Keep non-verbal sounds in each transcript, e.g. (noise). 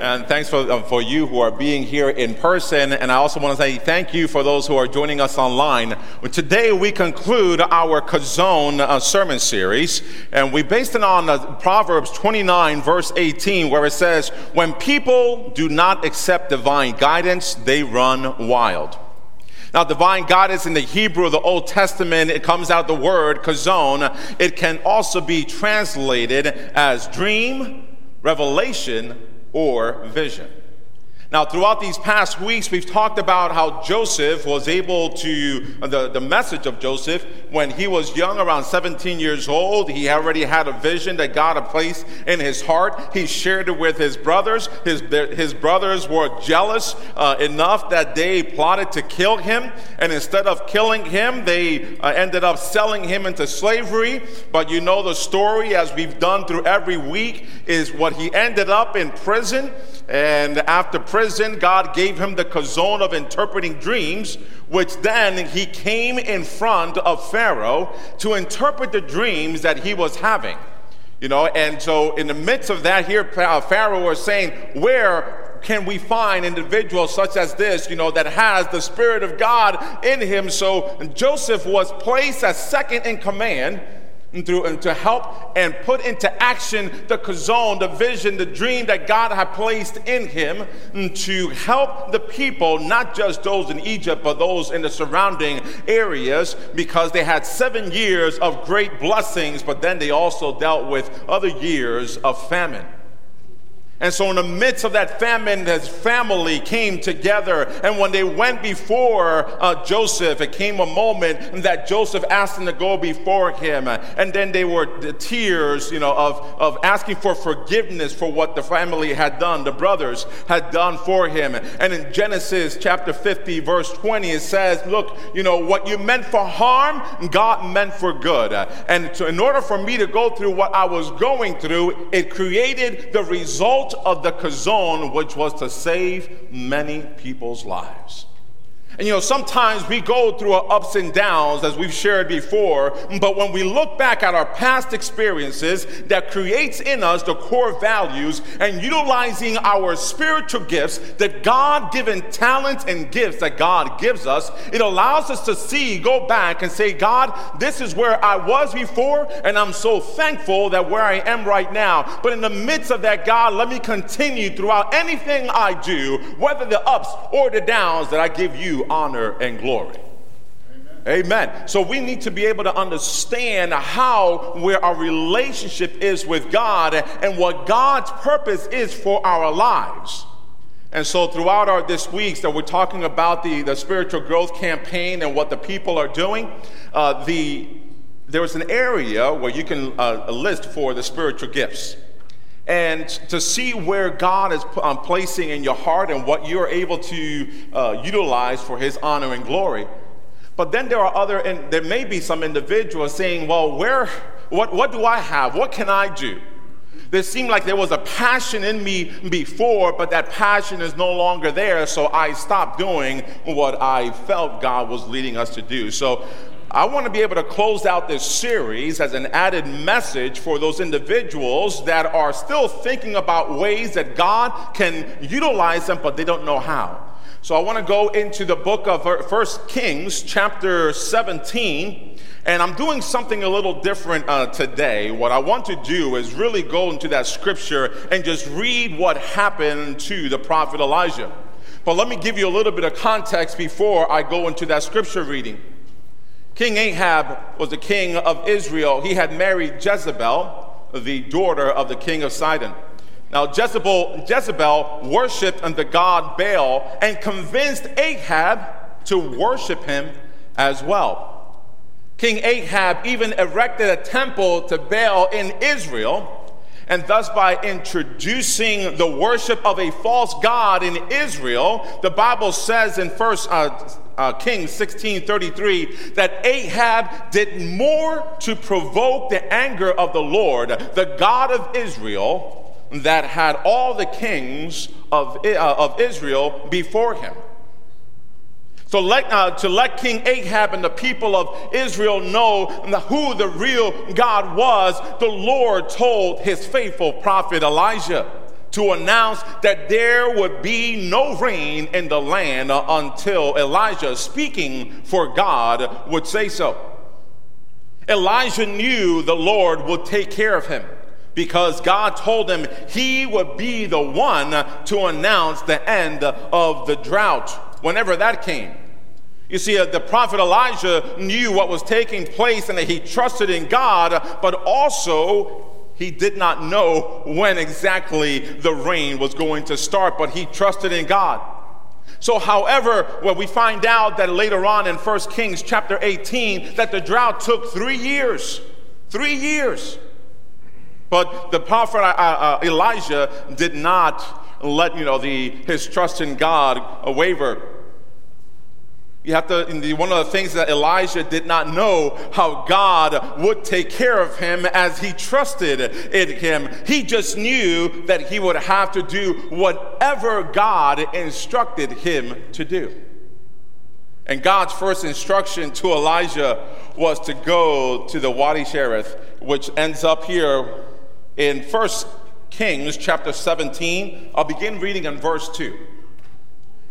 And thanks for, uh, for you who are being here in person. And I also want to say thank you for those who are joining us online. Today we conclude our Chazon uh, sermon series. And we based it on uh, Proverbs 29, verse 18, where it says, When people do not accept divine guidance, they run wild. Now, divine guidance in the Hebrew of the Old Testament, it comes out the word chazon. It can also be translated as dream, revelation, or vision. Now, throughout these past weeks, we've talked about how Joseph was able to, the, the message of Joseph, when he was young, around 17 years old, he already had a vision that God had placed in his heart. He shared it with his brothers. His, his brothers were jealous uh, enough that they plotted to kill him. And instead of killing him, they uh, ended up selling him into slavery. But you know the story, as we've done through every week, is what he ended up in prison. And after prison, God gave him the chazon of interpreting dreams, which then he came in front of Pharaoh to interpret the dreams that he was having. You know, and so in the midst of that, here uh, Pharaoh was saying, Where can we find individuals such as this, you know, that has the Spirit of God in him? So Joseph was placed as second in command and, through, and to help and put into action the chazon, the vision, the dream that God had placed in him mm, to help the people, not just those in Egypt, but those in the surrounding areas, because they had seven years of great blessings, but then they also dealt with other years of famine. And so, in the midst of that famine, his family came together. And when they went before uh, Joseph, it came a moment that Joseph asked them to go before him. And then they were the tears, you know, of, of asking for forgiveness for what the family had done, the brothers had done for him. And in Genesis chapter 50, verse 20, it says, Look, you know, what you meant for harm, God meant for good. And so, in order for me to go through what I was going through, it created the result of the chazon, which was to save many people's lives. And you know, sometimes we go through ups and downs, as we've shared before, but when we look back at our past experiences, that creates in us the core values and utilizing our spiritual gifts, the God given talents and gifts that God gives us, it allows us to see, go back and say, God, this is where I was before, and I'm so thankful that where I am right now. But in the midst of that, God, let me continue throughout anything I do, whether the ups or the downs, that I give you honor, and glory. Amen. So we need to be able to understand how where our relationship is with God and what God's purpose is for our lives. And so throughout our this weeks that we're talking about the, the spiritual growth campaign and what the people are doing, uh, the there is an area where you can uh, list for the spiritual gifts and to see where God is um, placing in your heart and what you're able to uh, utilize for His honor and glory. But then there are other, and there may be some individuals saying, well, where, what, what do I have? What can I do? There seemed like there was a passion in me before, but that passion is no longer there, so I stopped doing what I felt God was leading us to do. So I want to be able to close out this series as an added message for those individuals that are still thinking about ways that God can utilize them, but they don't know how. So I want to go into the book of First Kings, chapter 17. And I'm doing something a little different uh, today. What I want to do is really go into that scripture and just read what happened to the prophet Elijah. But let me give you a little bit of context before I go into that scripture reading. King Ahab was the king of Israel. He had married Jezebel, the daughter of the king of Sidon. Now, Jezebel, Jezebel worshiped under god Baal and convinced Ahab to worship him as well. King Ahab even erected a temple to Baal in Israel, and thus by introducing the worship of a false god in Israel, the Bible says in First uh, uh, Kings 16:33 that Ahab did more to provoke the anger of the Lord, the God of Israel, that had all the kings of, uh, of Israel before him. Let, uh, to let King Ahab and the people of Israel know who the real God was, the Lord told his faithful prophet Elijah. to announce that there would be no rain in the land until Elijah, speaking for God, would say so. Elijah knew the Lord would take care of him because God told him he would be the one to announce the end of the drought whenever that came. You see, uh, the prophet Elijah knew what was taking place and that he trusted in God, but also he did not know when exactly the rain was going to start, but he trusted in God. So, however, well, we find out that later on in 1 Kings chapter 18 that the drought took three years. Three years. But the prophet uh, uh, Elijah did not let you know the, his trust in God waver. You have to, one of the things that Elijah did not know how God would take care of him as he trusted in him. He just knew that he would have to do whatever God instructed him to do. And God's first instruction to Elijah was to go to the Wadi Cherith, which ends up here in 1 Kings chapter 17. I'll begin reading in verse 2.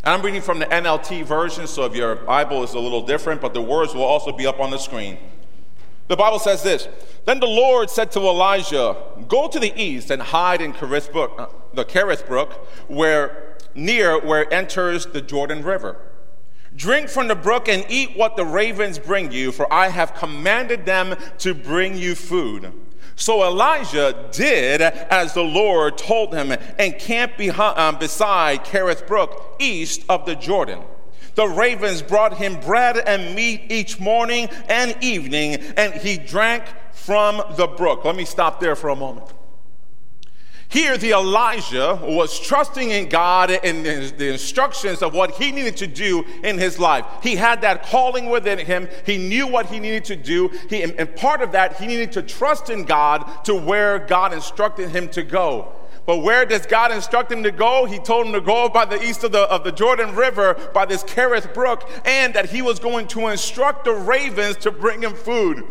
And I'm reading from the NLT version, so if your Bible is a little different, but the words will also be up on the screen. The Bible says this Then the Lord said to Elijah, Go to the east and hide in Cherith Brook, uh, the Cherith Brook, where near where enters the Jordan River. Drink from the brook and eat what the ravens bring you, for I have commanded them to bring you food. So Elijah did as the Lord told him and camped behind, um, beside Cherith Brook, east of the Jordan. The ravens brought him bread and meat each morning and evening, and he drank from the brook. Let me stop there for a moment. Here, the Elijah was trusting in God and the instructions of what he needed to do in his life. He had that calling within him. He knew what he needed to do. He, and part of that, he needed to trust in God to where God instructed him to go. But where does God instruct him to go? He told him to go by the east of the, of the Jordan River, by this Cherith Brook, and that he was going to instruct the ravens to bring him food.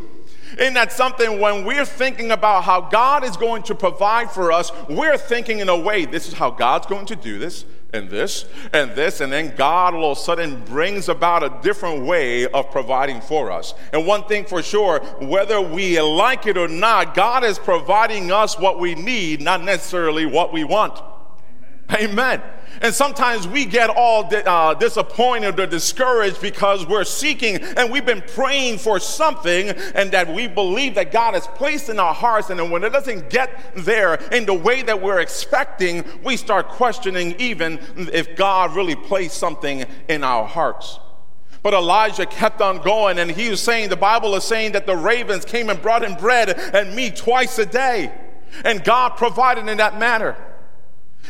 Isn't that something when we're thinking about how God is going to provide for us, we're thinking in a way, this is how God's going to do this, and this, and this, and then God all of a sudden brings about a different way of providing for us. And one thing for sure, whether we like it or not, God is providing us what we need, not necessarily what we want. Amen. Amen. And sometimes we get all uh, disappointed or discouraged because we're seeking and we've been praying for something and that we believe that God has placed in our hearts. And when it doesn't get there in the way that we're expecting, we start questioning even if God really placed something in our hearts. But Elijah kept on going, and he was saying, the Bible is saying that the ravens came and brought him bread and meat twice a day. And God provided in that manner.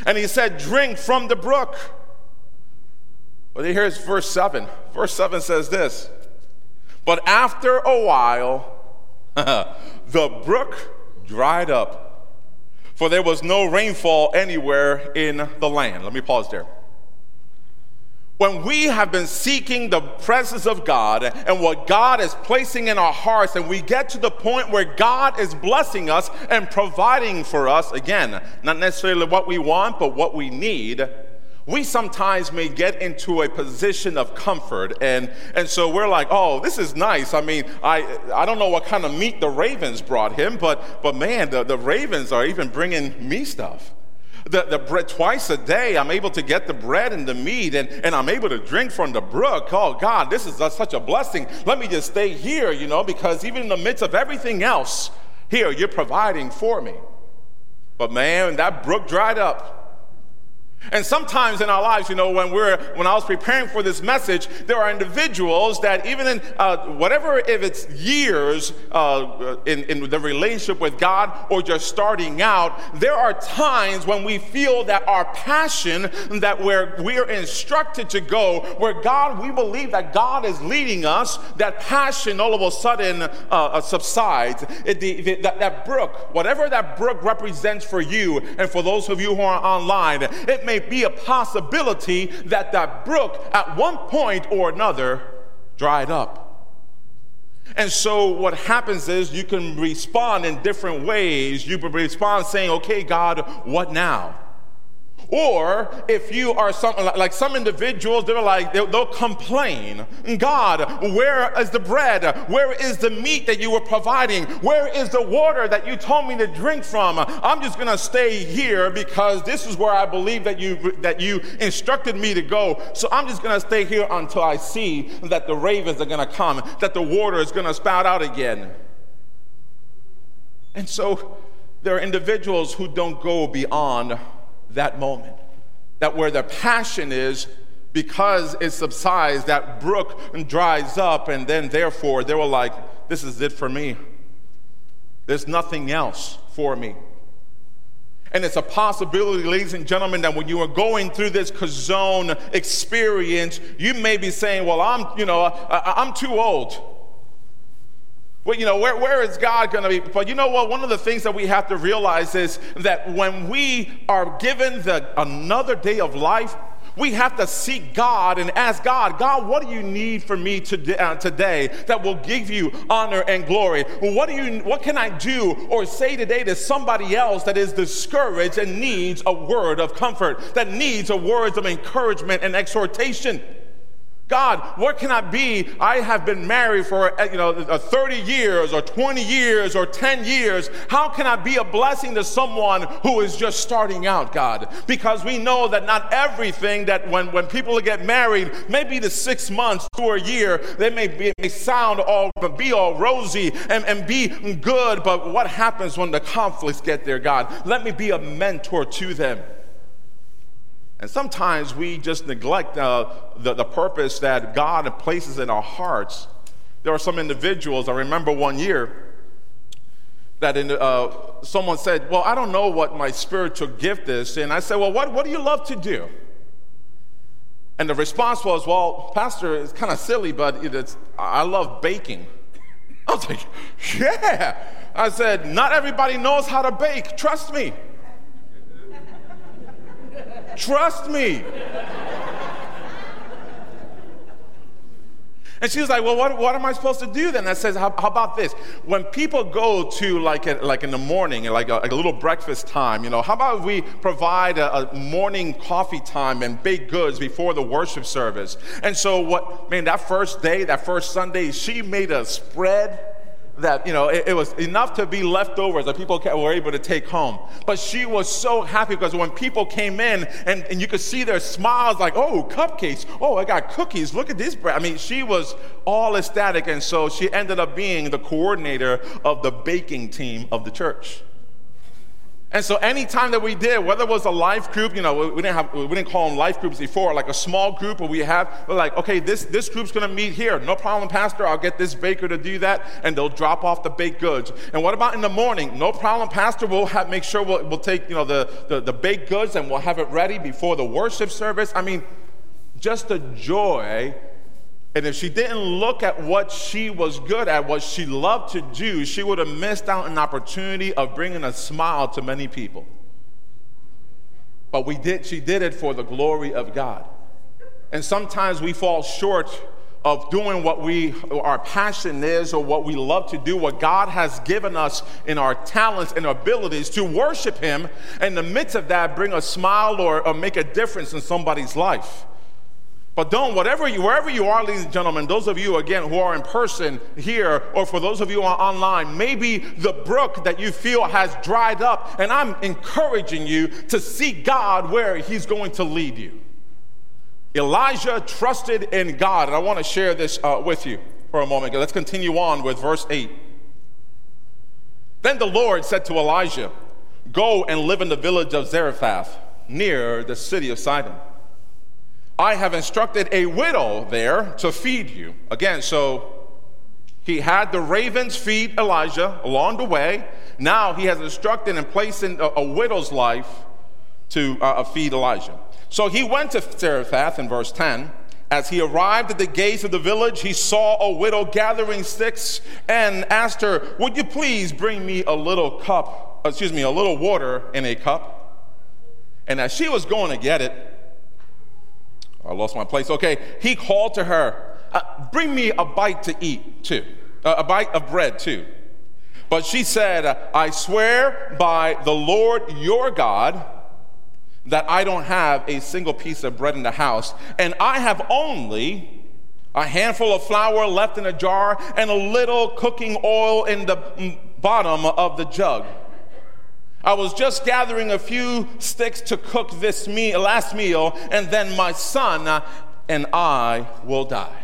And he said, Drink from the brook. But here's verse 7. Verse 7 says this But after a while, (laughs) the brook dried up, for there was no rainfall anywhere in the land. Let me pause there when we have been seeking the presence of God and what God is placing in our hearts, and we get to the point where God is blessing us and providing for us, again, not necessarily what we want, but what we need, we sometimes may get into a position of comfort. And, and so we're like, oh, this is nice. I mean, I, I don't know what kind of meat the ravens brought him, but, but man, the, the ravens are even bringing me stuff the, the bread twice a day. I'm able to get the bread and the meat, and, and I'm able to drink from the brook. Oh, God, this is a, such a blessing. Let me just stay here, you know, because even in the midst of everything else, here, you're providing for me. But man, that brook dried up. And sometimes in our lives, you know, when we're when I was preparing for this message, there are individuals that even in uh, whatever if it's years uh, in, in the relationship with God or just starting out, there are times when we feel that our passion that where we're instructed to go, where God we believe that God is leading us, that passion all of a sudden uh, uh subsides. It, the, the, that, that brook, whatever that brook represents for you, and for those of you who are online, it may be a possibility that that brook at one point or another dried up. And so what happens is you can respond in different ways. You can respond saying, okay, God, what now? Or if you are some, like some individuals, they're like, they'll, they'll, complain. God, where is the bread? Where is the meat that you were providing? Where is the water that you told me to drink from? I'm just going to stay here because this is where I believe that you, that you instructed me to go. So I'm just going to stay here until I see that the ravens are going to come, that the water is going to spout out again. And so there are individuals who don't go beyond that moment. That where the passion is, because it subsides, that brook dries up, and then therefore they were like, This is it for me. There's nothing else for me. And it's a possibility, ladies and gentlemen, that when you are going through this Chazon experience, you may be saying, Well, I'm, you know, I, am too old. You know, where, where is God going to be? But you know what? One of the things that we have to realize is that when we are given the, another day of life, we have to seek God and ask God, God, what do you need for me today, uh, today that will give you honor and glory? What, do you, what can I do or say today to somebody else that is discouraged and needs a word of comfort, that needs a words of encouragement and exhortation? God, what can I be? I have been married for uh, you know uh, 30 years or 20 years or 10 years. How can I be a blessing to someone who is just starting out, God? Because we know that not everything that when, when people get married, maybe the six months to a year, they may, be, may sound all be all rosy and, and be good, but what happens when the conflicts get there, God? Let me be a mentor to them. And sometimes we just neglect uh, the, the purpose that God places in our hearts. There are some individuals, I remember one year, that in, uh, someone said, Well, I don't know what my spiritual gift is. And I said, Well, what, what do you love to do? And the response was, Well, Pastor, it's kind of silly, but it's, I love baking. (laughs) I was like, Yeah. I said, Not everybody knows how to bake. Trust me. Trust me. And she was like, Well, what, what am I supposed to do then? I says, how, how, about this? When people go to like, a, like in the morning, like a, like a, little breakfast time, you know, how about we provide a, a, morning coffee time and baked goods before the worship service? And so, what, man, that first day, that first Sunday, she made a spread that you know it, it, was enough to be leftovers that people were able to take home. But she was so happy because when people came in and, and you could see their smiles like oh cupcakes. Oh i got cookies. Look at this bread. I mean she was all ecstatic. And so she ended up being the coordinator of the baking team of the church and so anytime that we did, whether it was a life group, you know, we didn't have we didn't call them life groups before, like a small group where we have we're like, okay, this this group's gonna meet here. No problem, Pastor, I'll get this baker to do that, and they'll drop off the baked goods. And what about in the morning? No problem, Pastor, we'll have make sure we'll, we'll take, you know, the, the, the baked goods and we'll have it ready before the worship service. I mean, just the joy and if she didn't look at what she was good at, what she loved to do, she would have missed out an opportunity of bringing a smile to many people. But we did, she did it for the glory of God. And sometimes we fall short of doing what we our passion is or what we love to do what god has given us in our talents and abilities to worship him in the midst of that bring a smile or, or make a difference in somebody's life but don't, whatever you, wherever you are, ladies and gentlemen, those of you again who are in person here, or for those of you on, online, maybe the brook that you feel has dried up, and I'm encouraging you to seek God where He's going to lead you. Elijah trusted in God, and I want to share this uh, with you for a moment. Let's continue on with verse 8. Then the Lord said to Elijah, Go and live in the village of Zarephath, near the city of Sidon. I have instructed a widow there to feed you. Again, so he had the ravens feed Elijah along the way. Now he has instructed and placed in a, a widow's life to uh, uh, feed Elijah. So he went to Zarephath in verse 10. As he arrived at the gates of the village, he saw a widow gathering sticks and asked her, Would you please bring me a little cup, excuse me, a little water in a cup? And as she was going to get it, I lost my place. Okay, he called to her, uh, Bring me a bite to eat, too, uh, a bite of bread, too. But she said, I swear by the Lord your God that I don't have a single piece of bread in the house, and I have only a handful of flour left in a jar and a little cooking oil in the bottom of the jug. I was just gathering a few sticks to cook this last meal, and then my son and I will die.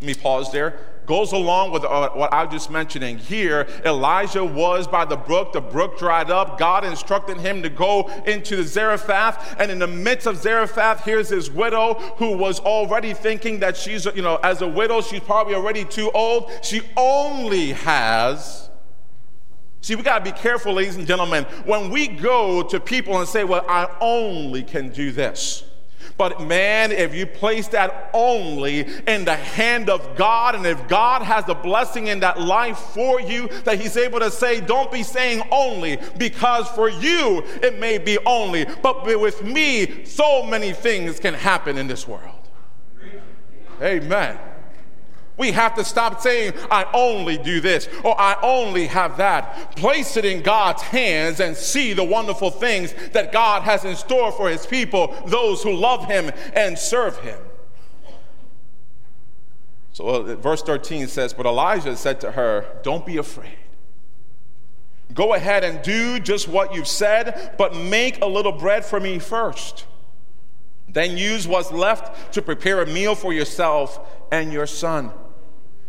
Let me pause there goes along with uh, what I was just mentioning. Here, Elijah was by the brook. The brook dried up. God instructed him to go into the Zarephath. And in the midst of Zarephath, here's his widow who was already thinking that she's, you know, as a widow, she's probably already too old. She only has. See, we got to be careful, ladies and gentlemen, when we go to people and say, Well, I only can do this. But man, if you place that only in the hand of God, and if God has a blessing in that life for you, that He's able to say, don't be saying only, because for you it may be only, but with me, so many things can happen in this world. Amen. We have to stop saying, I only do this or I only have that. Place it in God's hands and see the wonderful things that God has in store for his people, those who love him and serve him. So, uh, verse 13 says, But Elijah said to her, Don't be afraid. Go ahead and do just what you've said, but make a little bread for me first. Then use what's left to prepare a meal for yourself and your son.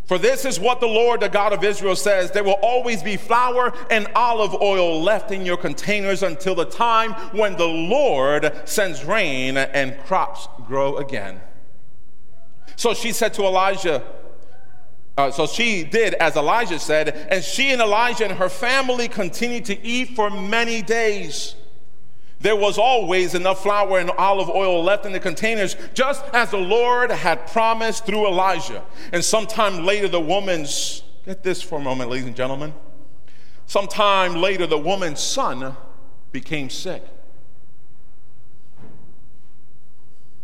For this is what the Lord, the God of Israel, says there will always be flour and olive oil left in your containers until the time when the Lord sends rain and crops grow again. So she said to Elijah, uh, so she did as Elijah said, and she and Elijah and her family continued to eat for many days. There was always enough flour and olive oil left in the containers, just as the Lord had promised through Elijah. And sometime later, the woman's, get this for a moment, ladies and gentlemen. Sometime later, the woman's son became sick.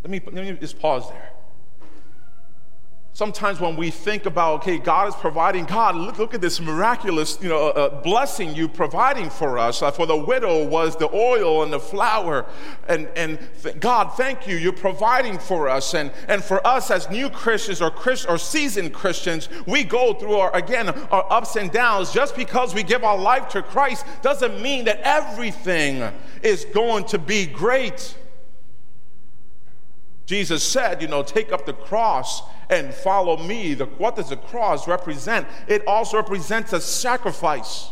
Let me, let me just pause there. Sometimes when we think about, okay, God is providing, God, look, look at this miraculous, you know, uh, uh blessing you providing for us. Uh, for the widow was the oil and the flour. And, and th- God, thank you, you're providing for us. And, and for us as new Christians or, Christ, or seasoned Christians, we go through our, again, our ups and downs. Just because we give our life to Christ doesn't mean that everything is going to be great. Jesus said, you know, take up the cross and follow me. The, what does the cross represent? It also represents a sacrifice.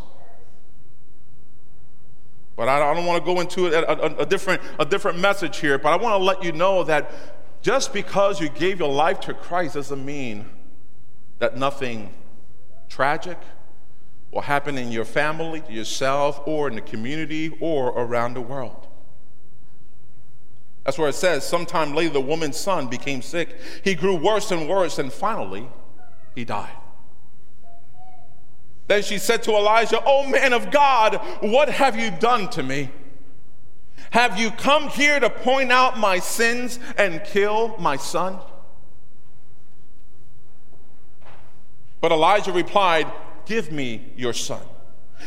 But I, don't want to go into a, a, a, different, a different message here, but I want to let you know that just because you gave your life to Christ doesn't mean that nothing tragic will happen in your family, yourself, or in the community, or around the world. That's where it says, sometime later, the woman's son became sick. He grew worse and worse, and finally, he died. Then she said to Elijah, Oh man of God, what have you done to me? Have you come here to point out my sins and kill my son? But Elijah replied, Give me your son.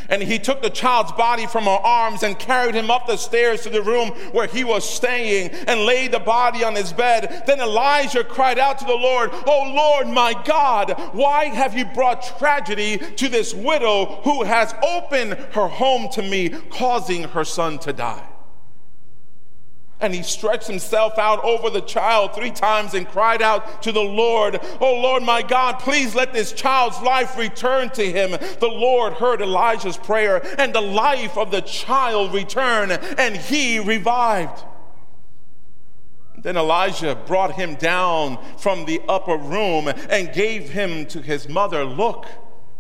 And he took the child's body from her arms and carried him up the stairs to the room where he was staying and laid the body on his bed. Then Elijah cried out to the Lord, Oh Lord, my God, why have you brought tragedy to this widow who has opened her home to me, causing her son to die? And he stretched himself out over the child three times and cried out to the Lord, Oh Lord, my God, please let this child's life return to him. The Lord heard Elijah's prayer, and the life of the child returned, and he revived. Then Elijah brought him down from the upper room and gave him to his mother. Look,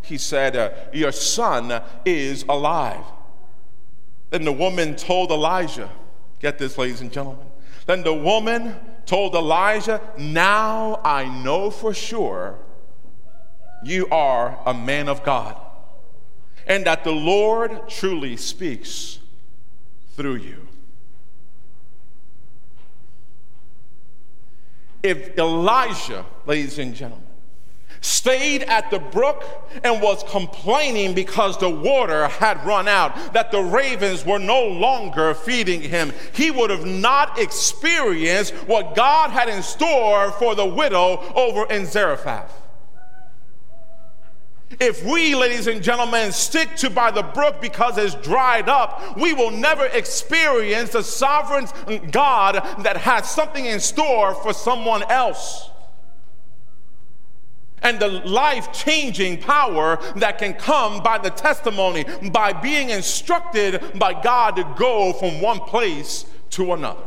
he said, uh, Your son is alive. Then the woman told Elijah, Get this, ladies and gentlemen. Then the woman told Elijah, Now I know for sure you are a man of God, and that the Lord truly speaks through you. If Elijah, ladies and gentlemen, stayed at the brook and was complaining because the water had run out, that the ravens were no longer feeding him, he would have not experienced what God had in store for the widow over in Zarephath. If we, ladies and gentlemen, stick to by the brook because it's dried up, we will never experience the sovereign God that has something in store for someone else and the life changing power that can come by the testimony, by being instructed by God to go from one place to another.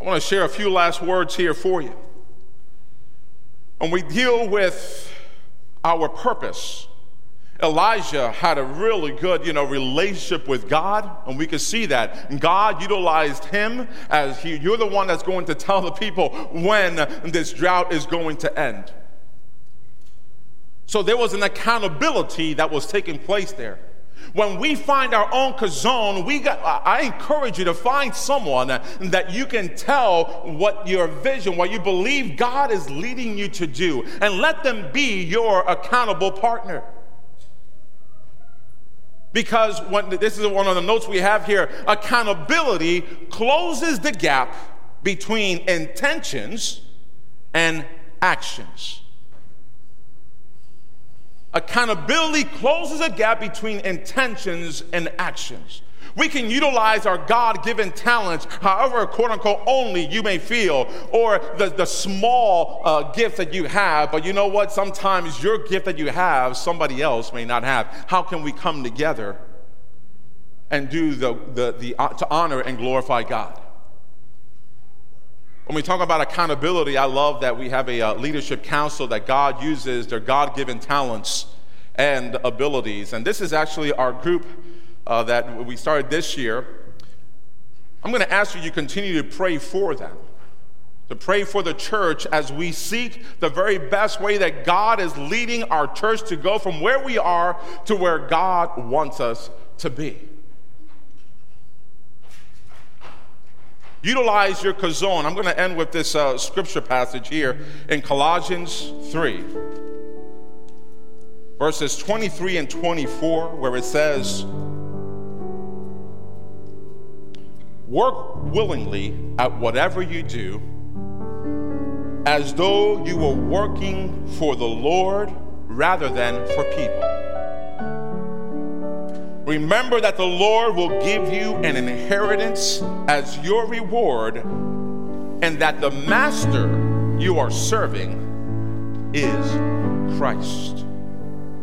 I want to share a few last words here for you. When we deal with our purpose, Elijah had a really good, you know, relationship with God, and we could see that. God utilized him as he, you're the one that's going to tell the people when this drought is going to end. So there was an accountability that was taking place there. When we find our own chazon, we got, I encourage you to find someone that you can tell what your vision, what you believe God is leading you to do, and let them be your accountable partner. Because when, this is one of the notes we have here accountability closes the gap between intentions and actions. Accountability closes a gap between intentions and actions. We can utilize our God given talents, however, quote unquote, only you may feel, or the, the small uh, gift that you have. But you know what? Sometimes your gift that you have, somebody else may not have. How can we come together and do the, the, the, uh, to honor and glorify God? When we talk about accountability, I love that we have a uh, leadership council that God uses their God given talents and abilities. And this is actually our group uh, that we started this year, I'm going to ask you to continue to pray for them, to pray for the church as we seek the very best way that God is leading our church to go from where we are to where God wants us to be. Utilize your chazon. I'm going to end with this uh, scripture passage here in Colossians 3, verses 23 and 24, where it says, Work willingly at whatever you do, as though you were working for the Lord rather than for people. Remember that the Lord will give you an inheritance as your reward, and that the master you are serving is Christ.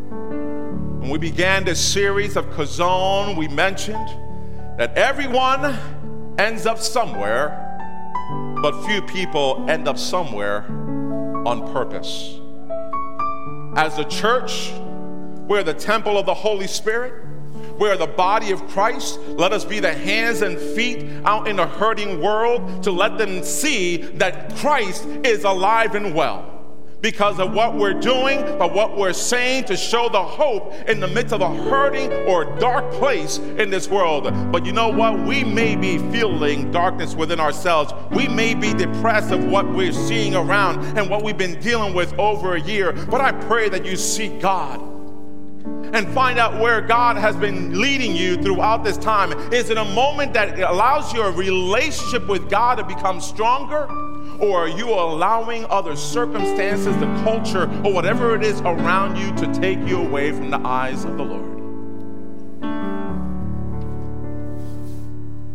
When we began this series of Chazon, we mentioned that everyone ends up somewhere, but few people end up somewhere on purpose. As a church, we're the temple of the Holy Spirit. We're the body of Christ. Let us be the hands and feet out in the hurting world to let them see that Christ is alive and well because of what we're doing, but what we're saying to show the hope in the midst of a hurting or dark place in this world. But you know what? We may be feeling darkness within ourselves. We may be depressed of what we're seeing around and what we've been dealing with over a year. But I pray that you seek God and find out where God has been leading you throughout this time. Is it a moment that allows your relationship with God to become stronger? Or are you allowing other circumstances, the culture, or whatever it is around you to take you away from the eyes of the Lord?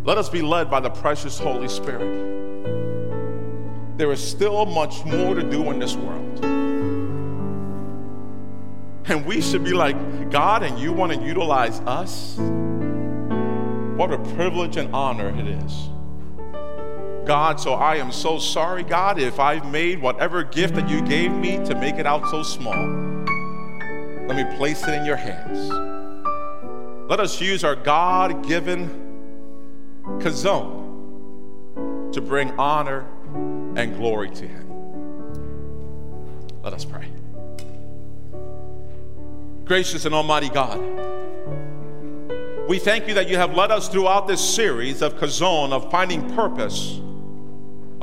Let us be led by the precious Holy Spirit. There is still much more to do in this world. And we should be like, God, and you want to utilize us? What a privilege and honor it is. God, so I am so sorry, God, if I've made whatever gift that you gave me to make it out so small. Let me place it in your hands. Let us use our God given chazon to bring honor and glory to Him. Let us pray. Gracious and Almighty God, we thank you that you have led us throughout this series of chazon, of finding purpose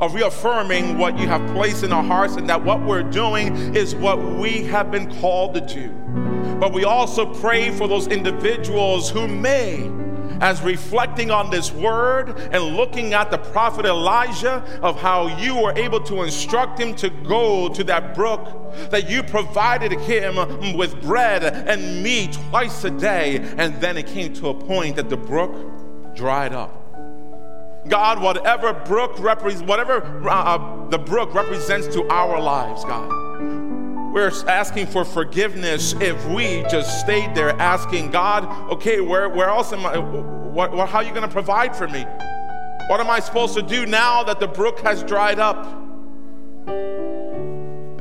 of reaffirming what you have placed in our hearts and that what we're doing is what we have been called to do. But we also pray for those individuals who may as reflecting on this word and looking at the prophet Elijah of how you were able to instruct him to go to that brook, that you provided him with bread and meat twice a day, and then it came to a point that the brook dried up. God, whatever brook represents, whatever uh, uh, the brook represents to our lives, God, we're asking for forgiveness if we just stayed there asking God, okay, where, where else am I? What, what, how are you going to provide for me? What am I supposed to do now that the brook has dried up?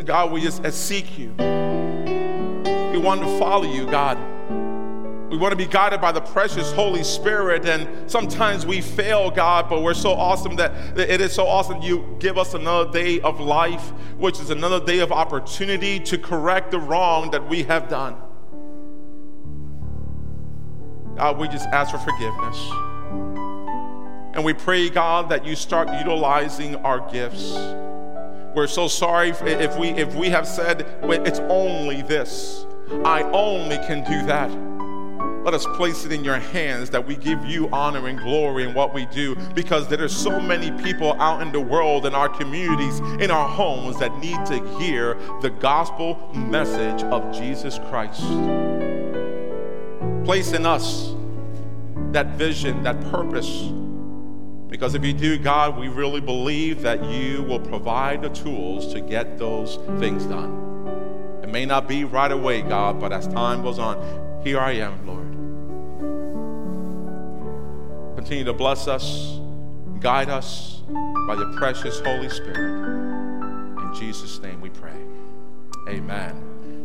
God, we just seek you. We want to follow you, God. We want to be guided by the precious Holy Spirit. And sometimes we fail, God, but we're so awesome that it is so awesome you give us another day of life, which is another day of opportunity to correct the wrong that we have done. God, we just ask for forgiveness. And we pray, God, that you start utilizing our gifts. We're so sorry if we if we have said it's only this. I only can do that. Let us place it in your hands that we give you honor and glory in what we do because there are so many people out in the world, in our communities, in our homes that need to hear the gospel message of Jesus Christ. Place in us that vision, that purpose. Because if you do, God, we really believe that you will provide the tools to get those things done. It may not be right away, God, but as time goes on, here I am, Lord. Continue to bless us, guide us by the precious Holy Spirit. In Jesus' name we pray. Amen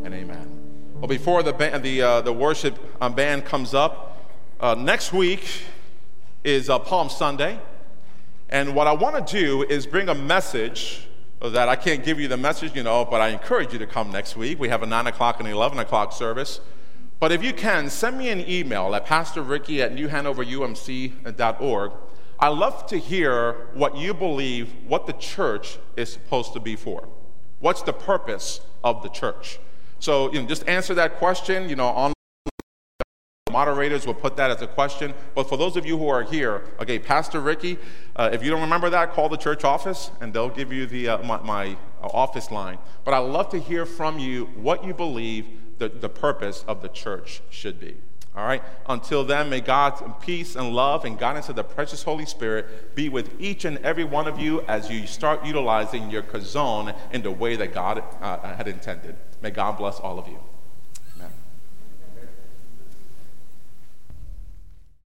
and amen. Well, before the, band, the, uh, the worship uh, band comes up, uh, next week is uh, Palm Sunday. And what I want to do is bring a message that I can't give you the message, you know, but I encourage you to come next week. We have a 9 o'clock and 11 o'clock service. But if you can, send me an email at pastorricky at newhanoverumc.org. I love to hear what you believe what the church is supposed to be for. What's the purpose of the church? So, you know, just answer that question, you know, on moderators will put that as a question. But for those of you who are here, okay, Pastor Ricky, uh, if you don't remember that, call the church office and they'll give you the, uh, my, my office line. But I'd love to hear from you what you believe the, the purpose of the church should be. All right? Until then, may God's peace and love and guidance of the precious Holy Spirit be with each and every one of you as you start utilizing your chazon in the way that God uh, had intended. May God bless all of you.